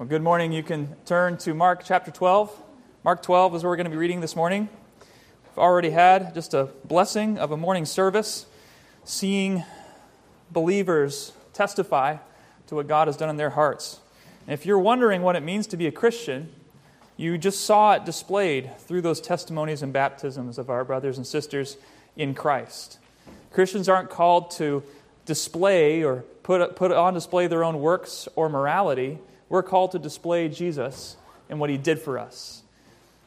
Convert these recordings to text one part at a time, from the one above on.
Well, good morning. You can turn to Mark chapter 12. Mark 12 is where we're going to be reading this morning. We've already had just a blessing of a morning service, seeing believers testify to what God has done in their hearts. And if you're wondering what it means to be a Christian, you just saw it displayed through those testimonies and baptisms of our brothers and sisters in Christ. Christians aren't called to display or put, put on display their own works or morality. We're called to display Jesus and what he did for us.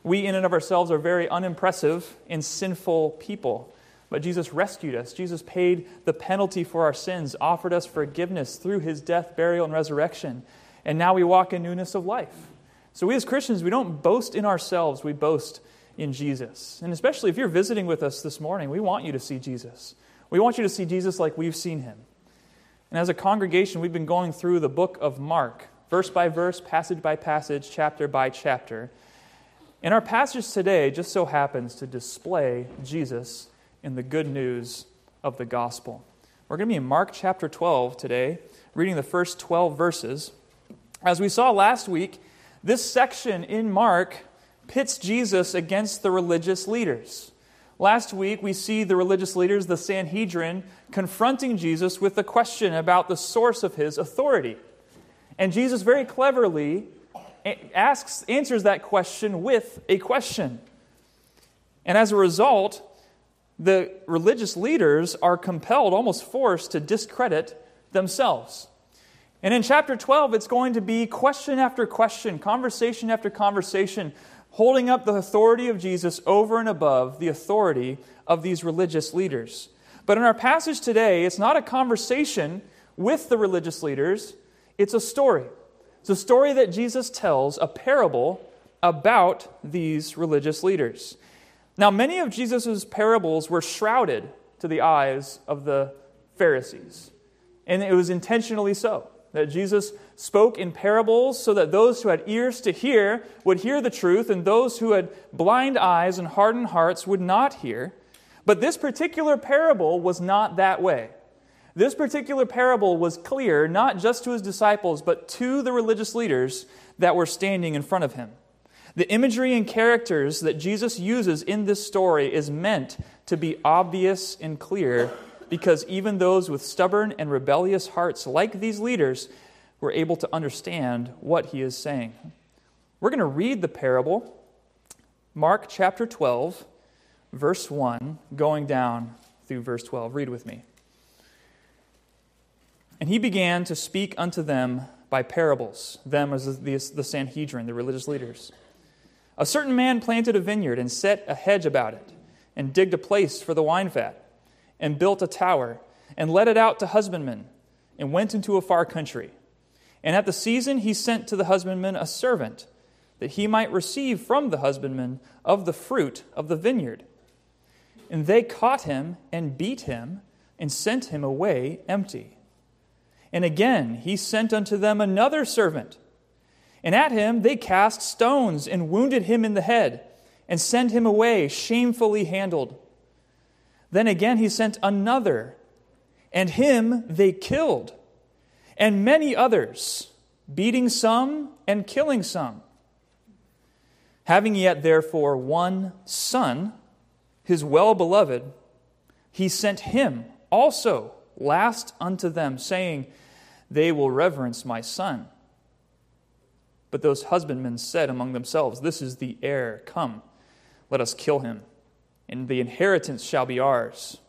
We, in and of ourselves, are very unimpressive and sinful people. But Jesus rescued us. Jesus paid the penalty for our sins, offered us forgiveness through his death, burial, and resurrection. And now we walk in newness of life. So, we as Christians, we don't boast in ourselves, we boast in Jesus. And especially if you're visiting with us this morning, we want you to see Jesus. We want you to see Jesus like we've seen him. And as a congregation, we've been going through the book of Mark, verse by verse, passage by passage, chapter by chapter. And our passage today just so happens to display Jesus in the good news of the gospel. We're going to be in Mark chapter 12 today, reading the first 12 verses. As we saw last week, this section in Mark pits Jesus against the religious leaders. Last week, we see the religious leaders, the Sanhedrin, confronting Jesus with the question about the source of his authority. And Jesus very cleverly asks, answers that question with a question. And as a result, the religious leaders are compelled, almost forced, to discredit themselves. And in chapter 12, it's going to be question after question, conversation after conversation, holding up the authority of Jesus over and above the authority of these religious leaders. But in our passage today, it's not a conversation with the religious leaders, it's a story. It's a story that Jesus tells, a parable about these religious leaders. Now, many of Jesus' parables were shrouded to the eyes of the Pharisees, and it was intentionally so. That Jesus spoke in parables so that those who had ears to hear would hear the truth, and those who had blind eyes and hardened hearts would not hear. But this particular parable was not that way. This particular parable was clear not just to his disciples, but to the religious leaders that were standing in front of him. The imagery and characters that Jesus uses in this story is meant to be obvious and clear because even those with stubborn and rebellious hearts, like these leaders, were able to understand what he is saying. We're going to read the parable, Mark chapter 12, verse 1, going down through verse 12. Read with me. And he began to speak unto them by parables, them as the, the Sanhedrin, the religious leaders. A certain man planted a vineyard and set a hedge about it, and digged a place for the wine vat, and built a tower, and let it out to husbandmen, and went into a far country. And at the season he sent to the husbandmen a servant, that he might receive from the husbandmen of the fruit of the vineyard. And they caught him and beat him, and sent him away empty. And again he sent unto them another servant. And at him they cast stones and wounded him in the head, and sent him away shamefully handled. Then again he sent another, and him they killed, and many others, beating some and killing some. Having yet therefore one son, his well beloved, he sent him also last unto them, saying, they will reverence my son. But those husbandmen said among themselves, This is the heir. Come, let us kill him, and the inheritance shall be ours.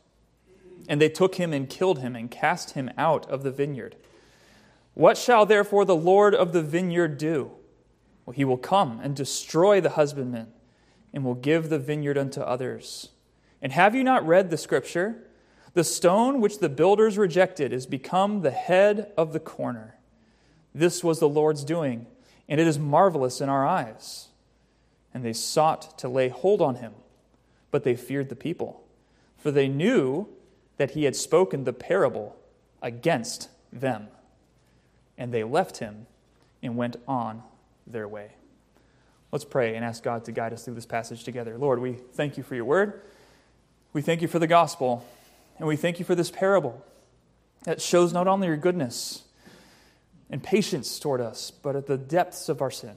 And they took him and killed him and cast him out of the vineyard. What shall therefore the Lord of the vineyard do? Well, he will come and destroy the husbandmen and will give the vineyard unto others. And have you not read the scripture? The stone which the builders rejected is become the head of the corner. This was the Lord's doing, and it is marvelous in our eyes. And they sought to lay hold on him, but they feared the people, for they knew that he had spoken the parable against them. And they left him and went on their way. Let's pray and ask God to guide us through this passage together. Lord, we thank you for your word. We thank you for the gospel. And we thank you for this parable that shows not only your goodness, and patience toward us, but at the depths of our sin.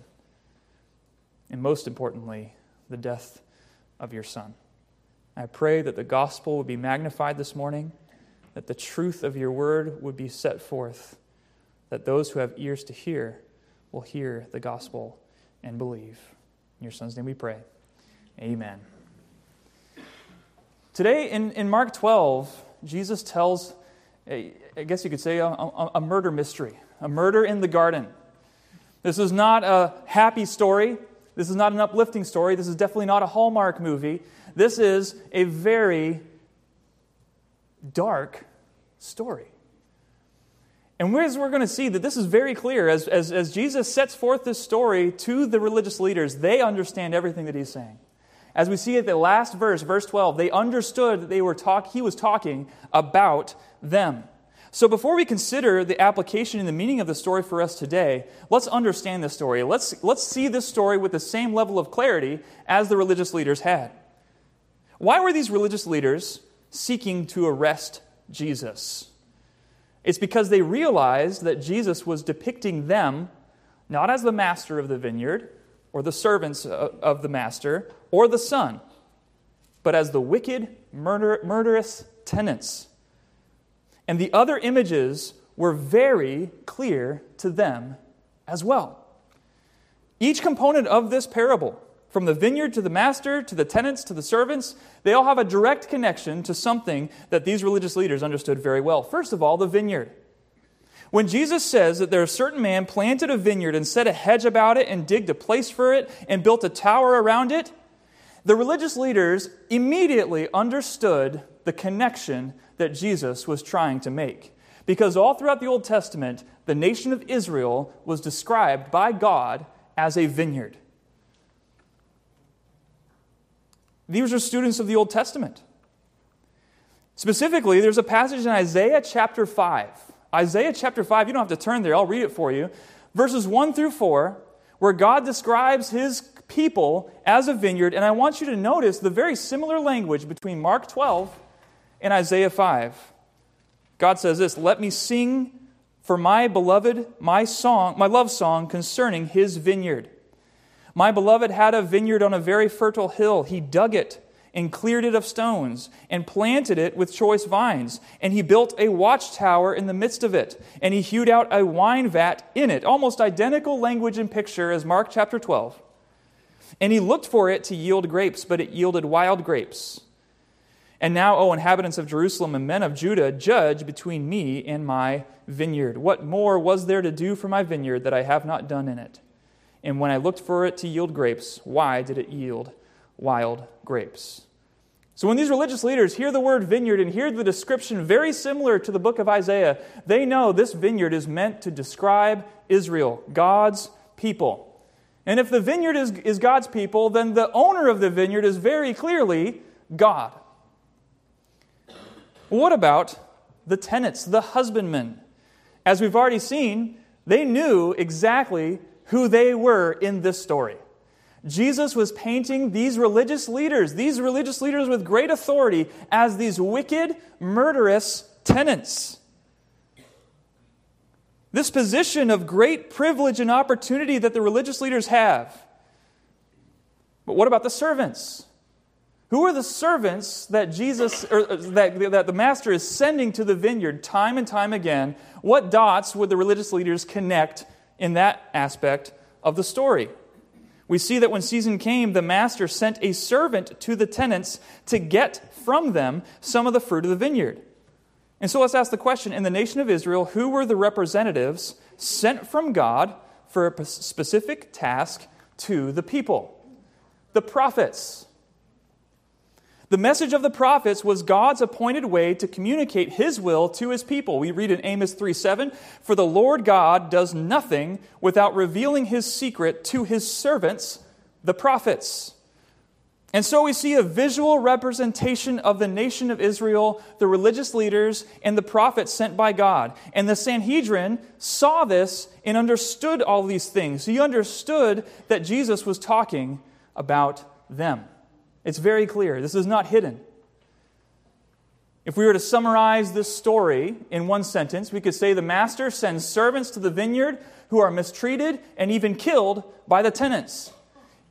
And most importantly, the death of your Son. I pray that the gospel would be magnified this morning, that the truth of your word would be set forth, that those who have ears to hear will hear the gospel and believe. In your Son's name we pray. Amen. Today in, in Mark 12, Jesus tells, I guess you could say, a, a, a murder mystery, a murder in the garden. This is not a happy story. This is not an uplifting story. This is definitely not a Hallmark movie. This is a very dark story. And we're going to see that this is very clear as, as, as Jesus sets forth this story to the religious leaders, they understand everything that he's saying. As we see at the last verse, verse 12, they understood that they were talk, he was talking about them. So before we consider the application and the meaning of the story for us today, let's understand this story. Let's, let's see this story with the same level of clarity as the religious leaders had. Why were these religious leaders seeking to arrest Jesus? It's because they realized that Jesus was depicting them not as the master of the vineyard or the servants of the master or the son, but as the wicked, murder, murderous tenants. And the other images were very clear to them as well. Each component of this parable from the vineyard to the master, to the tenants, to the servants, they all have a direct connection to something that these religious leaders understood very well. First of all, the vineyard. When Jesus says that there a certain man planted a vineyard and set a hedge about it and digged a place for it and built a tower around it, the religious leaders immediately understood the connection that Jesus was trying to make. Because all throughout the Old Testament, the nation of Israel was described by God as a vineyard. These are students of the Old Testament. Specifically, there's a passage in Isaiah chapter 5. Isaiah chapter 5, you don't have to turn there, I'll read it for you. Verses 1 through 4, where God describes his people as a vineyard. And I want you to notice the very similar language between Mark 12 and Isaiah 5. God says this Let me sing for my beloved my song, my love song concerning his vineyard. My beloved had a vineyard on a very fertile hill. He dug it and cleared it of stones and planted it with choice vines. And he built a watchtower in the midst of it. And he hewed out a wine vat in it. Almost identical language and picture as Mark chapter 12. And he looked for it to yield grapes, but it yielded wild grapes. And now, O inhabitants of Jerusalem and men of Judah, judge between me and my vineyard. What more was there to do for my vineyard that I have not done in it? And when I looked for it to yield grapes, why did it yield wild grapes? So, when these religious leaders hear the word vineyard and hear the description very similar to the book of Isaiah, they know this vineyard is meant to describe Israel, God's people. And if the vineyard is, is God's people, then the owner of the vineyard is very clearly God. What about the tenants, the husbandmen? As we've already seen, they knew exactly who they were in this story. Jesus was painting these religious leaders, these religious leaders with great authority, as these wicked, murderous tenants. This position of great privilege and opportunity that the religious leaders have. But what about the servants? Who are the servants that Jesus or uh, that, that the master is sending to the vineyard time and time again? What dots would the religious leaders connect in that aspect of the story? We see that when season came, the master sent a servant to the tenants to get from them some of the fruit of the vineyard. And so let's ask the question in the nation of Israel, who were the representatives sent from God for a specific task to the people? The prophets. The message of the prophets was God's appointed way to communicate his will to his people. We read in Amos 3 7, For the Lord God does nothing without revealing his secret to his servants, the prophets. And so we see a visual representation of the nation of Israel, the religious leaders, and the prophets sent by God. And the Sanhedrin saw this and understood all these things. So he understood that Jesus was talking about them. It's very clear. This is not hidden. If we were to summarize this story in one sentence, we could say the master sends servants to the vineyard who are mistreated and even killed by the tenants.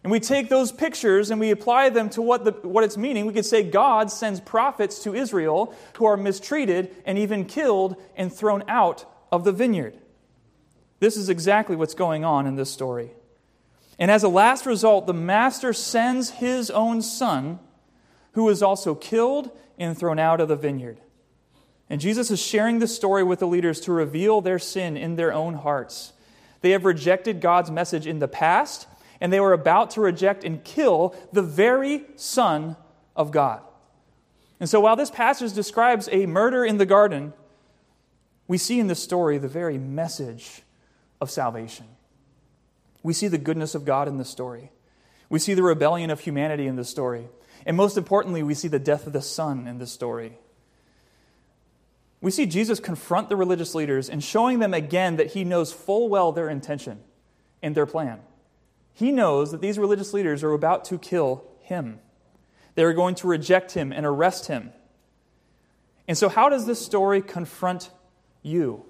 And we take those pictures and we apply them to what, the, what it's meaning. We could say God sends prophets to Israel who are mistreated and even killed and thrown out of the vineyard. This is exactly what's going on in this story. And as a last result, the master sends his own son, who is also killed and thrown out of the vineyard. And Jesus is sharing this story with the leaders to reveal their sin in their own hearts. They have rejected God's message in the past, and they were about to reject and kill the very Son of God. And so, while this passage describes a murder in the garden, we see in this story the very message of salvation. We see the goodness of God in this story. We see the rebellion of humanity in this story. And most importantly, we see the death of the Son in this story. We see Jesus confront the religious leaders and showing them again that he knows full well their intention and their plan. He knows that these religious leaders are about to kill him. They are going to reject him and arrest him. And so, how does this story confront you?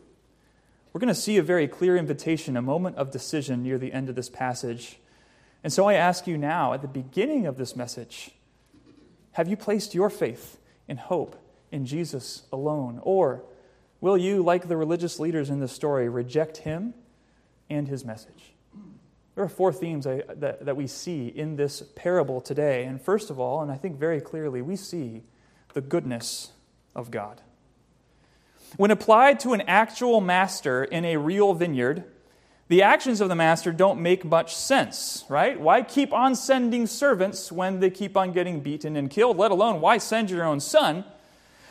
We're going to see a very clear invitation, a moment of decision near the end of this passage. And so I ask you now, at the beginning of this message, have you placed your faith and hope in Jesus alone? Or will you, like the religious leaders in this story, reject him and his message? There are four themes I, that, that we see in this parable today. And first of all, and I think very clearly, we see the goodness of God. When applied to an actual master in a real vineyard, the actions of the master don't make much sense, right? Why keep on sending servants when they keep on getting beaten and killed, let alone why send your own son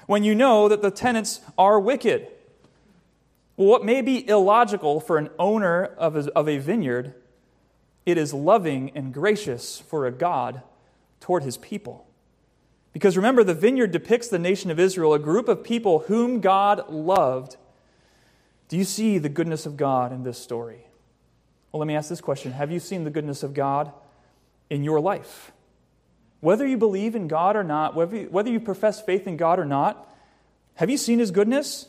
when you know that the tenants are wicked? Well, what may be illogical for an owner of a, of a vineyard, it is loving and gracious for a God toward his people. Because remember, the vineyard depicts the nation of Israel, a group of people whom God loved. Do you see the goodness of God in this story? Well, let me ask this question Have you seen the goodness of God in your life? Whether you believe in God or not, whether you, whether you profess faith in God or not, have you seen His goodness?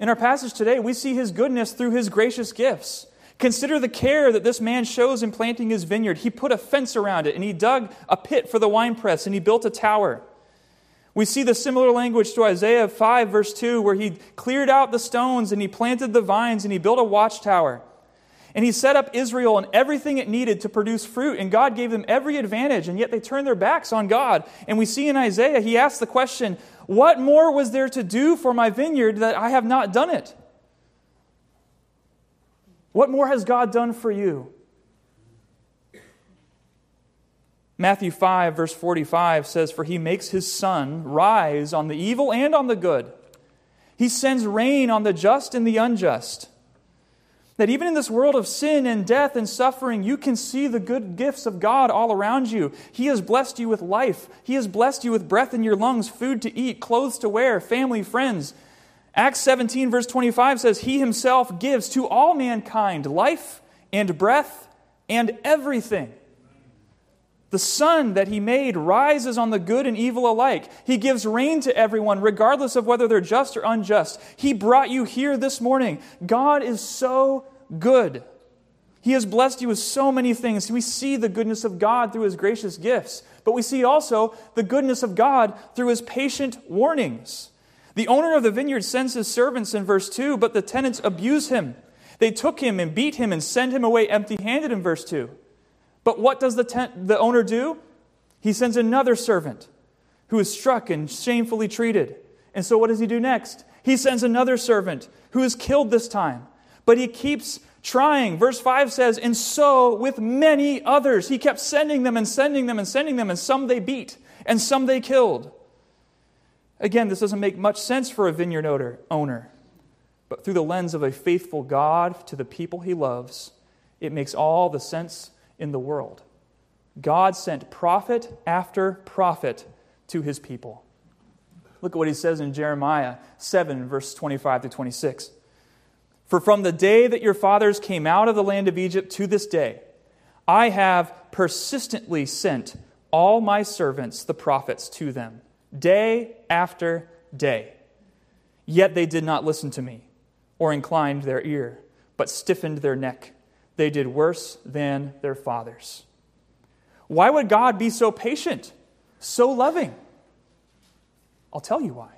In our passage today, we see His goodness through His gracious gifts. Consider the care that this man shows in planting his vineyard. He put a fence around it, and he dug a pit for the winepress, and he built a tower. We see the similar language to Isaiah 5, verse 2, where he cleared out the stones, and he planted the vines, and he built a watchtower. And he set up Israel and everything it needed to produce fruit, and God gave them every advantage, and yet they turned their backs on God. And we see in Isaiah, he asks the question, What more was there to do for my vineyard that I have not done it? What more has God done for you? Matthew 5, verse 45 says, For he makes his sun rise on the evil and on the good. He sends rain on the just and the unjust. That even in this world of sin and death and suffering, you can see the good gifts of God all around you. He has blessed you with life. He has blessed you with breath in your lungs, food to eat, clothes to wear, family, friends. Acts 17, verse 25 says, He himself gives to all mankind life and breath and everything. The sun that he made rises on the good and evil alike. He gives rain to everyone, regardless of whether they're just or unjust. He brought you here this morning. God is so good. He has blessed you with so many things. We see the goodness of God through his gracious gifts, but we see also the goodness of God through his patient warnings. The owner of the vineyard sends his servants in verse 2, but the tenants abuse him. They took him and beat him and send him away empty handed in verse 2. But what does the, tent, the owner do? He sends another servant who is struck and shamefully treated. And so what does he do next? He sends another servant who is killed this time. But he keeps trying. Verse 5 says, And so with many others. He kept sending them and sending them and sending them, and some they beat, and some they killed. Again, this doesn't make much sense for a vineyard owner, but through the lens of a faithful God to the people he loves, it makes all the sense in the world. God sent prophet after prophet to his people. Look at what he says in Jeremiah 7, verse 25 to 26. For from the day that your fathers came out of the land of Egypt to this day, I have persistently sent all my servants, the prophets, to them day after day. Yet they did not listen to me or inclined their ear, but stiffened their neck. They did worse than their fathers. Why would God be so patient, so loving? I'll tell you why.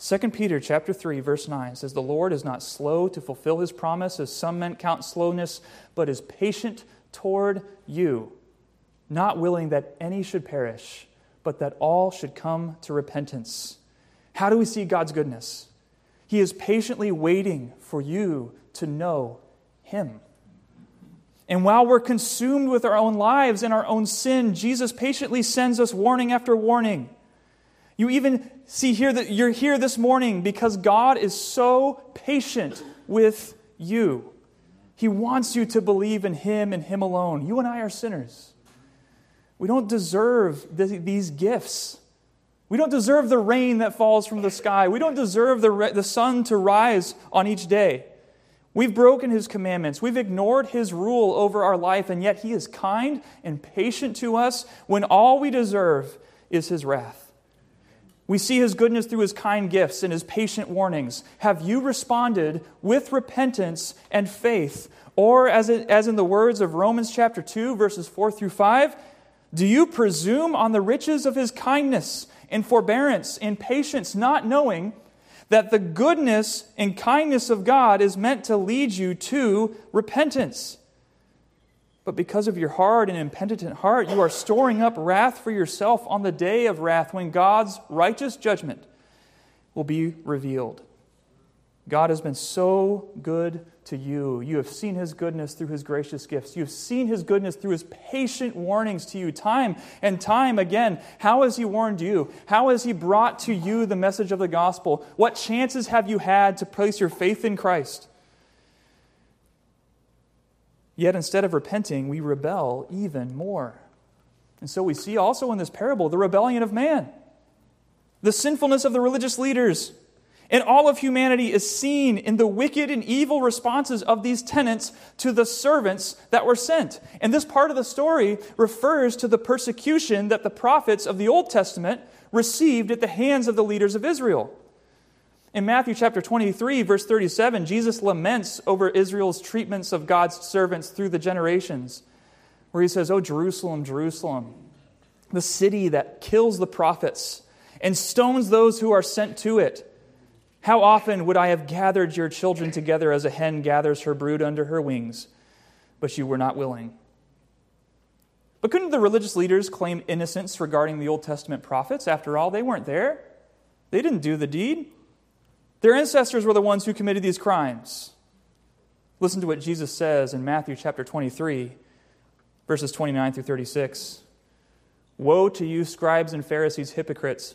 2 Peter chapter 3 verse 9 says the Lord is not slow to fulfill his promise as some men count slowness but is patient toward you not willing that any should perish but that all should come to repentance. How do we see God's goodness? He is patiently waiting for you to know him. And while we're consumed with our own lives and our own sin, Jesus patiently sends us warning after warning. You even see here that you're here this morning because God is so patient with you. He wants you to believe in Him and Him alone. You and I are sinners. We don't deserve these gifts. We don't deserve the rain that falls from the sky. We don't deserve the, the sun to rise on each day. We've broken His commandments. We've ignored His rule over our life, and yet He is kind and patient to us when all we deserve is His wrath. We see his goodness through his kind gifts and his patient warnings. Have you responded with repentance and faith? Or, as, it, as in the words of Romans chapter 2, verses 4 through 5, do you presume on the riches of his kindness and forbearance and patience, not knowing that the goodness and kindness of God is meant to lead you to repentance? But because of your hard and impenitent heart, you are storing up wrath for yourself on the day of wrath when God's righteous judgment will be revealed. God has been so good to you. You have seen his goodness through his gracious gifts. You have seen his goodness through his patient warnings to you time and time again. How has he warned you? How has he brought to you the message of the gospel? What chances have you had to place your faith in Christ? Yet instead of repenting, we rebel even more. And so we see also in this parable the rebellion of man, the sinfulness of the religious leaders. And all of humanity is seen in the wicked and evil responses of these tenants to the servants that were sent. And this part of the story refers to the persecution that the prophets of the Old Testament received at the hands of the leaders of Israel. In Matthew chapter 23, verse 37, Jesus laments over Israel's treatments of God's servants through the generations, where he says, Oh, Jerusalem, Jerusalem, the city that kills the prophets and stones those who are sent to it. How often would I have gathered your children together as a hen gathers her brood under her wings, but you were not willing? But couldn't the religious leaders claim innocence regarding the Old Testament prophets? After all, they weren't there. They didn't do the deed. Their ancestors were the ones who committed these crimes. Listen to what Jesus says in Matthew chapter 23, verses 29 through 36. Woe to you, scribes and Pharisees, hypocrites!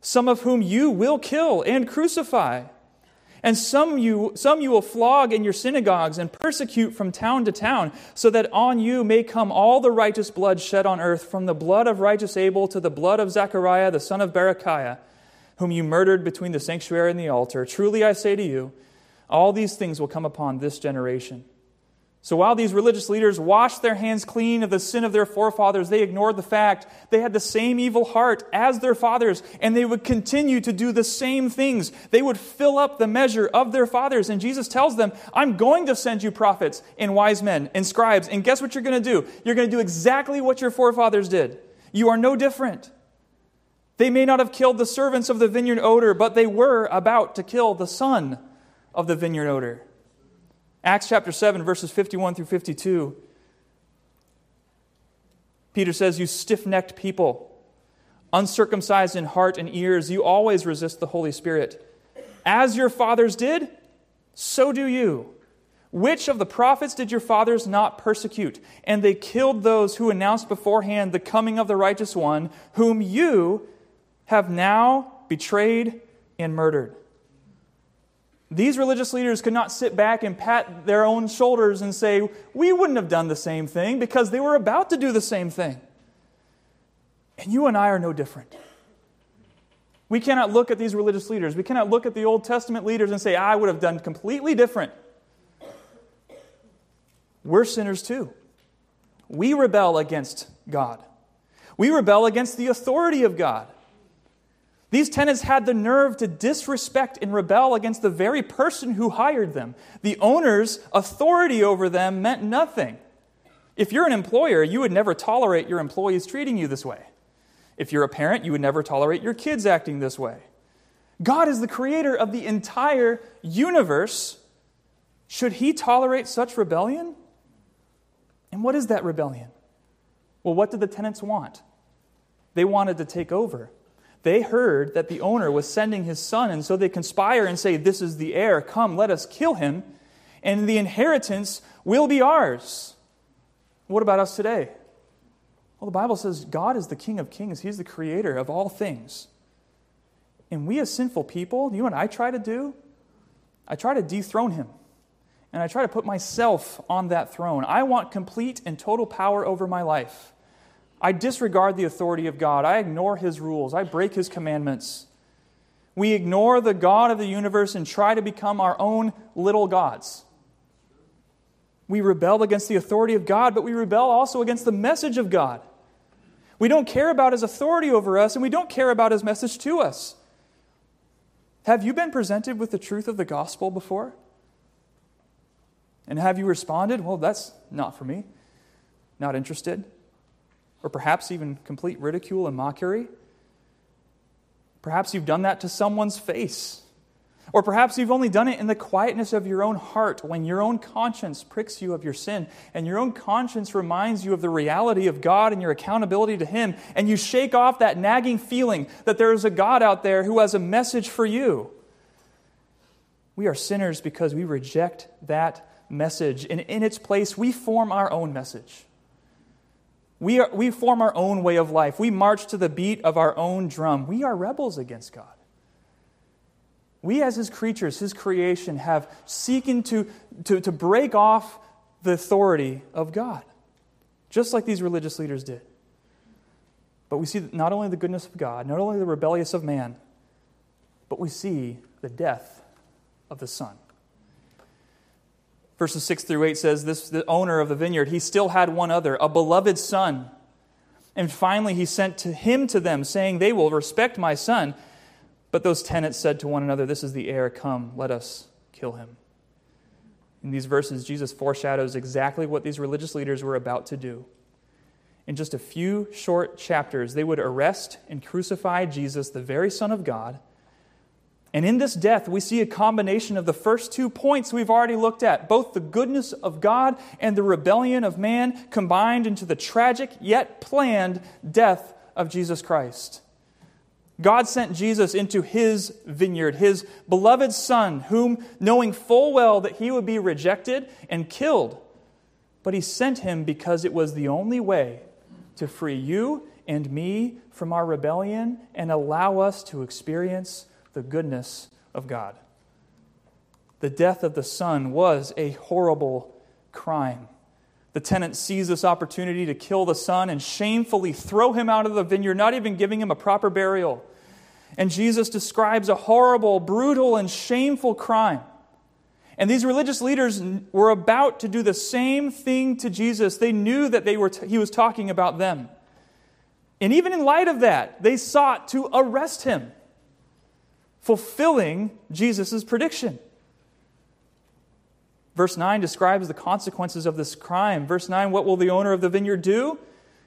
some of whom you will kill and crucify. And some you, some you will flog in your synagogues and persecute from town to town, so that on you may come all the righteous blood shed on earth, from the blood of righteous Abel to the blood of Zechariah the son of Berechiah whom you murdered between the sanctuary and the altar. Truly I say to you, all these things will come upon this generation. So while these religious leaders washed their hands clean of the sin of their forefathers, they ignored the fact they had the same evil heart as their fathers, and they would continue to do the same things. They would fill up the measure of their fathers. And Jesus tells them, I'm going to send you prophets and wise men and scribes. And guess what you're going to do? You're going to do exactly what your forefathers did. You are no different. They may not have killed the servants of the vineyard owner, but they were about to kill the son of the vineyard owner. Acts chapter 7, verses 51 through 52. Peter says, You stiff necked people, uncircumcised in heart and ears, you always resist the Holy Spirit. As your fathers did, so do you. Which of the prophets did your fathers not persecute? And they killed those who announced beforehand the coming of the righteous one, whom you have now betrayed and murdered. These religious leaders could not sit back and pat their own shoulders and say, We wouldn't have done the same thing because they were about to do the same thing. And you and I are no different. We cannot look at these religious leaders, we cannot look at the Old Testament leaders and say, I would have done completely different. We're sinners too. We rebel against God. We rebel against the authority of God. These tenants had the nerve to disrespect and rebel against the very person who hired them. The owner's authority over them meant nothing. If you're an employer, you would never tolerate your employees treating you this way. If you're a parent, you would never tolerate your kids acting this way. God is the creator of the entire universe. Should he tolerate such rebellion? And what is that rebellion? Well, what did the tenants want? They wanted to take over. They heard that the owner was sending his son, and so they conspire and say, This is the heir. Come, let us kill him, and the inheritance will be ours. What about us today? Well, the Bible says God is the King of kings, He's the creator of all things. And we, as sinful people, you know what I try to do? I try to dethrone Him. And I try to put myself on that throne. I want complete and total power over my life. I disregard the authority of God. I ignore His rules. I break His commandments. We ignore the God of the universe and try to become our own little gods. We rebel against the authority of God, but we rebel also against the message of God. We don't care about his authority over us, and we don't care about his message to us. Have you been presented with the truth of the gospel before? And have you responded, well, that's not for me, not interested? Or perhaps even complete ridicule and mockery? Perhaps you've done that to someone's face. Or perhaps you've only done it in the quietness of your own heart when your own conscience pricks you of your sin and your own conscience reminds you of the reality of God and your accountability to Him, and you shake off that nagging feeling that there is a God out there who has a message for you. We are sinners because we reject that message, and in its place, we form our own message. We, are, we form our own way of life. We march to the beat of our own drum. We are rebels against God. We, as His creatures, His creation, have seeking to, to, to break off the authority of God, just like these religious leaders did. But we see not only the goodness of God, not only the rebellious of man, but we see the death of the Son. Verses 6 through 8 says this the owner of the vineyard, he still had one other, a beloved son. And finally, he sent to him to them, saying, They will respect my son. But those tenants said to one another, This is the heir, come, let us kill him. In these verses, Jesus foreshadows exactly what these religious leaders were about to do. In just a few short chapters, they would arrest and crucify Jesus, the very Son of God. And in this death, we see a combination of the first two points we've already looked at both the goodness of God and the rebellion of man combined into the tragic yet planned death of Jesus Christ. God sent Jesus into his vineyard, his beloved Son, whom, knowing full well that he would be rejected and killed, but he sent him because it was the only way to free you and me from our rebellion and allow us to experience the goodness of God. The death of the Son was a horrible crime. The tenant sees this opportunity to kill the son and shamefully throw him out of the vineyard, not even giving him a proper burial. And Jesus describes a horrible, brutal, and shameful crime. And these religious leaders were about to do the same thing to Jesus. They knew that they were t- he was talking about them. And even in light of that, they sought to arrest him, fulfilling Jesus' prediction. Verse 9 describes the consequences of this crime. Verse 9 What will the owner of the vineyard do?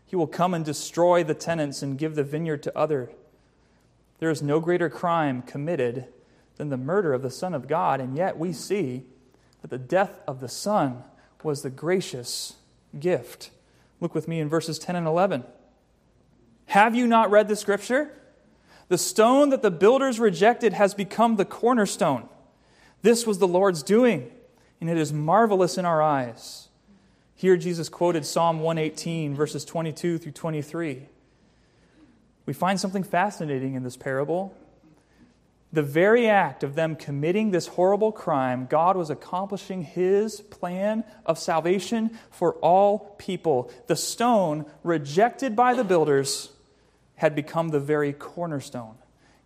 He will come and destroy the tenants and give the vineyard to other there is no greater crime committed than the murder of the Son of God, and yet we see that the death of the Son was the gracious gift. Look with me in verses 10 and 11. Have you not read the scripture? The stone that the builders rejected has become the cornerstone. This was the Lord's doing, and it is marvelous in our eyes. Here, Jesus quoted Psalm 118, verses 22 through 23. We find something fascinating in this parable. the very act of them committing this horrible crime, God was accomplishing his plan of salvation for all people. The stone rejected by the builders had become the very cornerstone.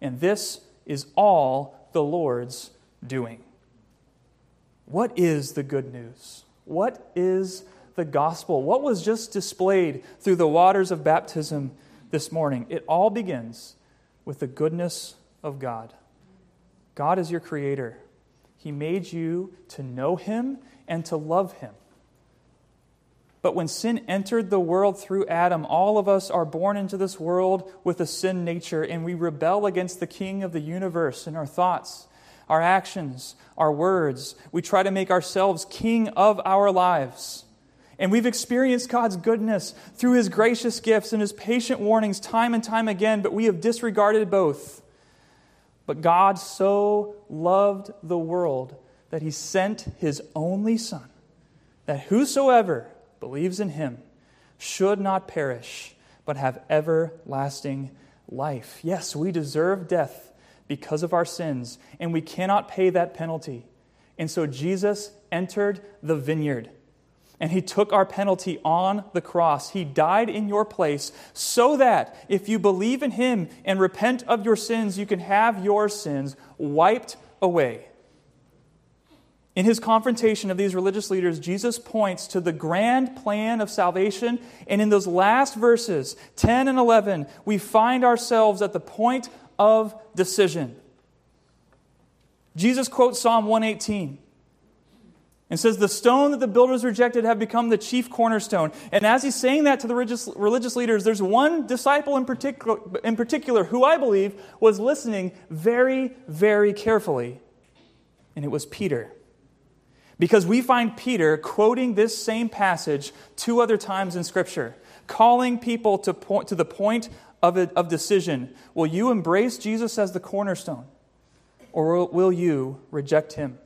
And this is all the Lord's doing. What is the good news? What is the gospel? What was just displayed through the waters of baptism this morning? It all begins with the goodness of God. God is your creator. He made you to know Him and to love Him. But when sin entered the world through Adam, all of us are born into this world with a sin nature, and we rebel against the King of the universe in our thoughts, our actions, our words. We try to make ourselves king of our lives. And we've experienced God's goodness through His gracious gifts and His patient warnings time and time again, but we have disregarded both. But God so loved the world that he sent his only Son, that whosoever believes in him should not perish, but have everlasting life. Yes, we deserve death because of our sins, and we cannot pay that penalty. And so Jesus entered the vineyard and he took our penalty on the cross. He died in your place so that if you believe in him and repent of your sins, you can have your sins wiped away. In his confrontation of these religious leaders, Jesus points to the grand plan of salvation. And in those last verses, 10 and 11, we find ourselves at the point of decision. Jesus quotes Psalm 118 and says, The stone that the builders rejected have become the chief cornerstone. And as he's saying that to the religious, religious leaders, there's one disciple in particular, in particular who I believe was listening very, very carefully. And it was Peter. Because we find Peter quoting this same passage two other times in Scripture, calling people to, point, to the point of, a, of decision. Will you embrace Jesus as the cornerstone? Or will, will you reject him?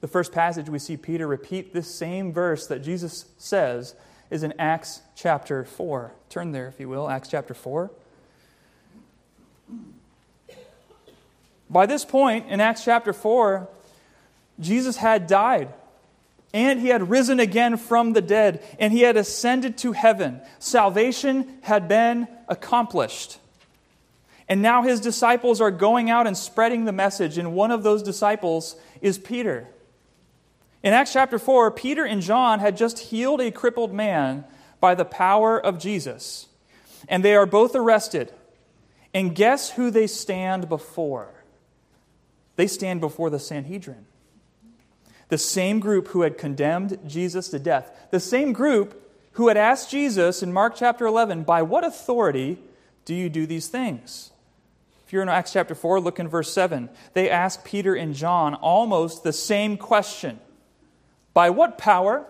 The first passage we see Peter repeat this same verse that Jesus says is in Acts chapter 4. Turn there, if you will, Acts chapter 4. By this point in Acts chapter 4, Jesus had died and he had risen again from the dead and he had ascended to heaven. Salvation had been accomplished. And now his disciples are going out and spreading the message, and one of those disciples is Peter. In Acts chapter 4, Peter and John had just healed a crippled man by the power of Jesus. And they are both arrested. And guess who they stand before? They stand before the Sanhedrin. The same group who had condemned Jesus to death. The same group who had asked Jesus in Mark chapter 11, By what authority do you do these things? If you're in Acts chapter 4, look in verse 7. They ask Peter and John almost the same question by what power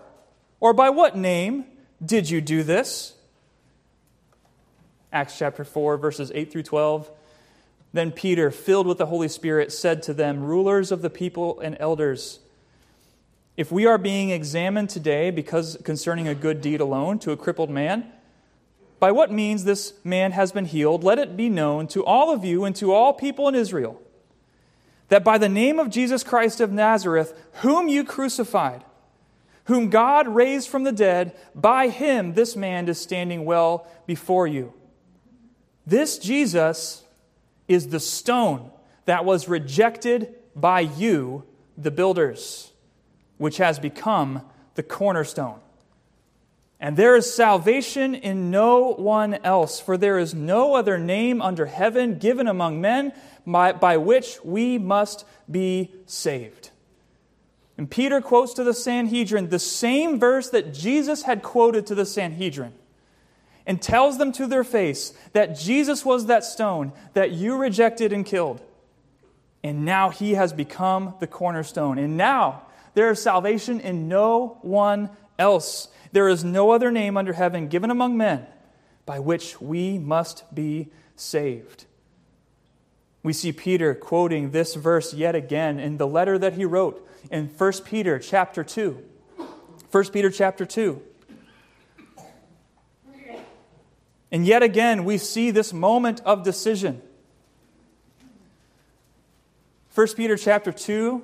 or by what name did you do this? Acts chapter 4, verses 8 through 12. Then Peter, filled with the Holy Spirit, said to them, Rulers of the people and elders, if we are being examined today because concerning a good deed alone to a crippled man, by what means this man has been healed, let it be known to all of you and to all people in Israel that by the name of Jesus Christ of Nazareth, whom you crucified, whom God raised from the dead, by him this man is standing well before you. This Jesus is the stone that was rejected by you, the builders, which has become the cornerstone. And there is salvation in no one else, for there is no other name under heaven given among men by, by which we must be saved. And Peter quotes to the Sanhedrin the same verse that Jesus had quoted to the Sanhedrin and tells them to their face that Jesus was that stone that you rejected and killed. And now he has become the cornerstone. And now there is salvation in no one else. There is no other name under heaven given among men by which we must be saved. We see Peter quoting this verse yet again in the letter that he wrote in 1 Peter chapter 2. 1 Peter chapter 2. And yet again, we see this moment of decision. 1 Peter chapter 2,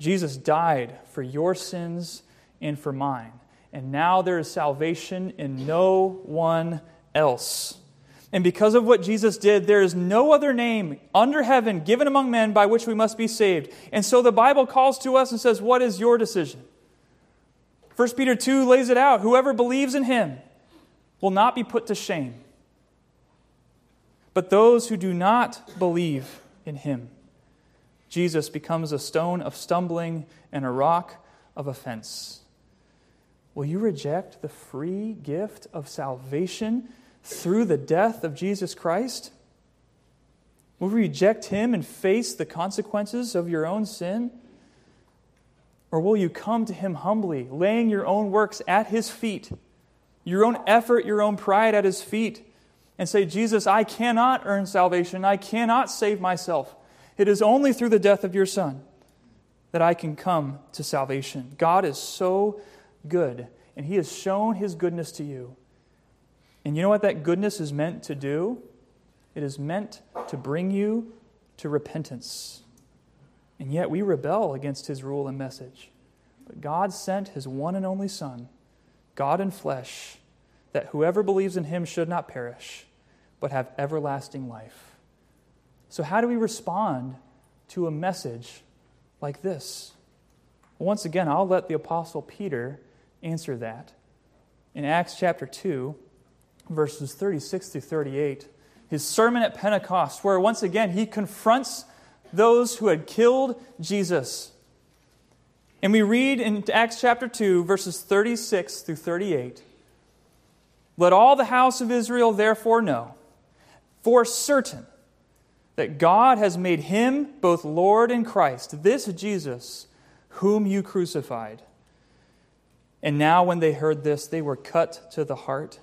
Jesus died for your sins and for mine. And now there is salvation in no one else. And because of what Jesus did, there is no other name under heaven given among men by which we must be saved. And so the Bible calls to us and says, What is your decision? 1 Peter 2 lays it out. Whoever believes in him will not be put to shame. But those who do not believe in him Jesus becomes a stone of stumbling and a rock of offense. Will you reject the free gift of salvation through the death of Jesus Christ? Will you reject him and face the consequences of your own sin? Or will you come to him humbly, laying your own works at his feet, your own effort, your own pride at his feet, and say, Jesus, I cannot earn salvation. I cannot save myself. It is only through the death of your Son that I can come to salvation. God is so good, and He has shown His goodness to you. And you know what that goodness is meant to do? It is meant to bring you to repentance. And yet we rebel against His rule and message. But God sent His one and only Son, God in flesh, that whoever believes in Him should not perish, but have everlasting life. So, how do we respond to a message like this? Once again, I'll let the Apostle Peter answer that. In Acts chapter 2, verses 36 through 38, his sermon at Pentecost, where once again he confronts those who had killed Jesus. And we read in Acts chapter 2, verses 36 through 38 Let all the house of Israel therefore know for certain that God has made him both Lord and Christ, this Jesus, whom you crucified. And now, when they heard this, they were cut to the heart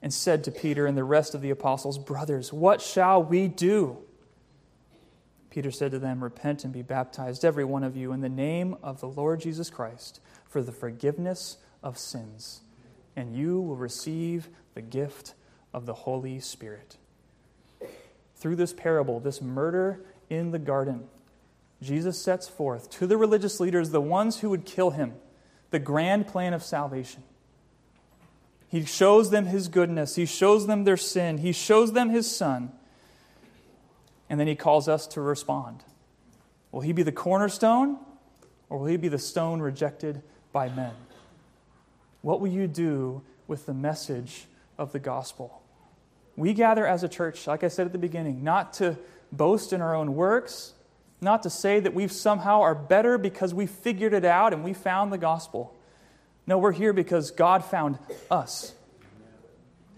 and said to Peter and the rest of the apostles, Brothers, what shall we do? Peter said to them, Repent and be baptized, every one of you, in the name of the Lord Jesus Christ, for the forgiveness of sins, and you will receive the gift of the Holy Spirit through this parable, this murder in the garden, Jesus sets forth to the religious leaders, the ones who would kill him, the grand plan of salvation. He shows them his goodness, he shows them their sin, he shows them his son, and then he calls us to respond. Will he be the cornerstone, or will he be the stone rejected by men? What will you do with the message of the gospel? We gather as a church, like I said at the beginning, not to boast in our own works, not to say that we somehow are better because we figured it out and we found the gospel. No, we're here because God found us.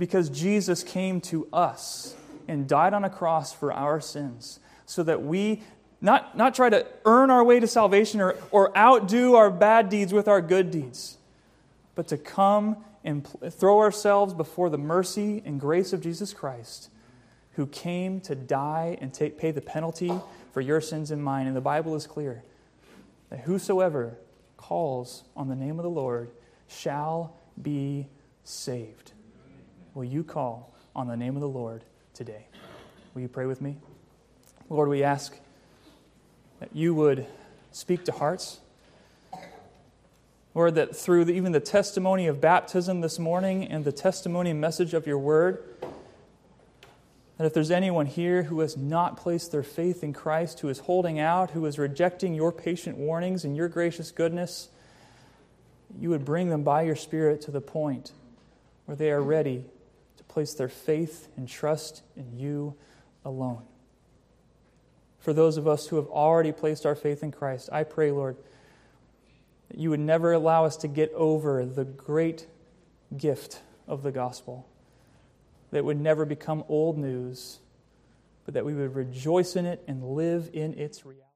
Because Jesus came to us and died on a cross for our sins so that we not, not try to earn our way to salvation or, or outdo our bad deeds with our good deeds, but to come and throw ourselves before the mercy and grace of Jesus Christ, who came to die and take, pay the penalty for your sins and mine. And the Bible is clear that whosoever calls on the name of the Lord shall be saved. Will you call on the name of the Lord today? Will you pray with me? Lord, we ask that you would speak to hearts. Lord, that through the, even the testimony of baptism this morning and the testimony and message of your word, That if there's anyone here who has not placed their faith in Christ, who is holding out, who is rejecting your patient warnings and your gracious goodness, you would bring them by your Spirit to the point where they are ready to place their faith and trust in you alone. For those of us who have already placed our faith in Christ, I pray, Lord, you would never allow us to get over the great gift of the gospel, that would never become old news, but that we would rejoice in it and live in its reality.